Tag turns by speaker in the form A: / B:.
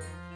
A: Bye.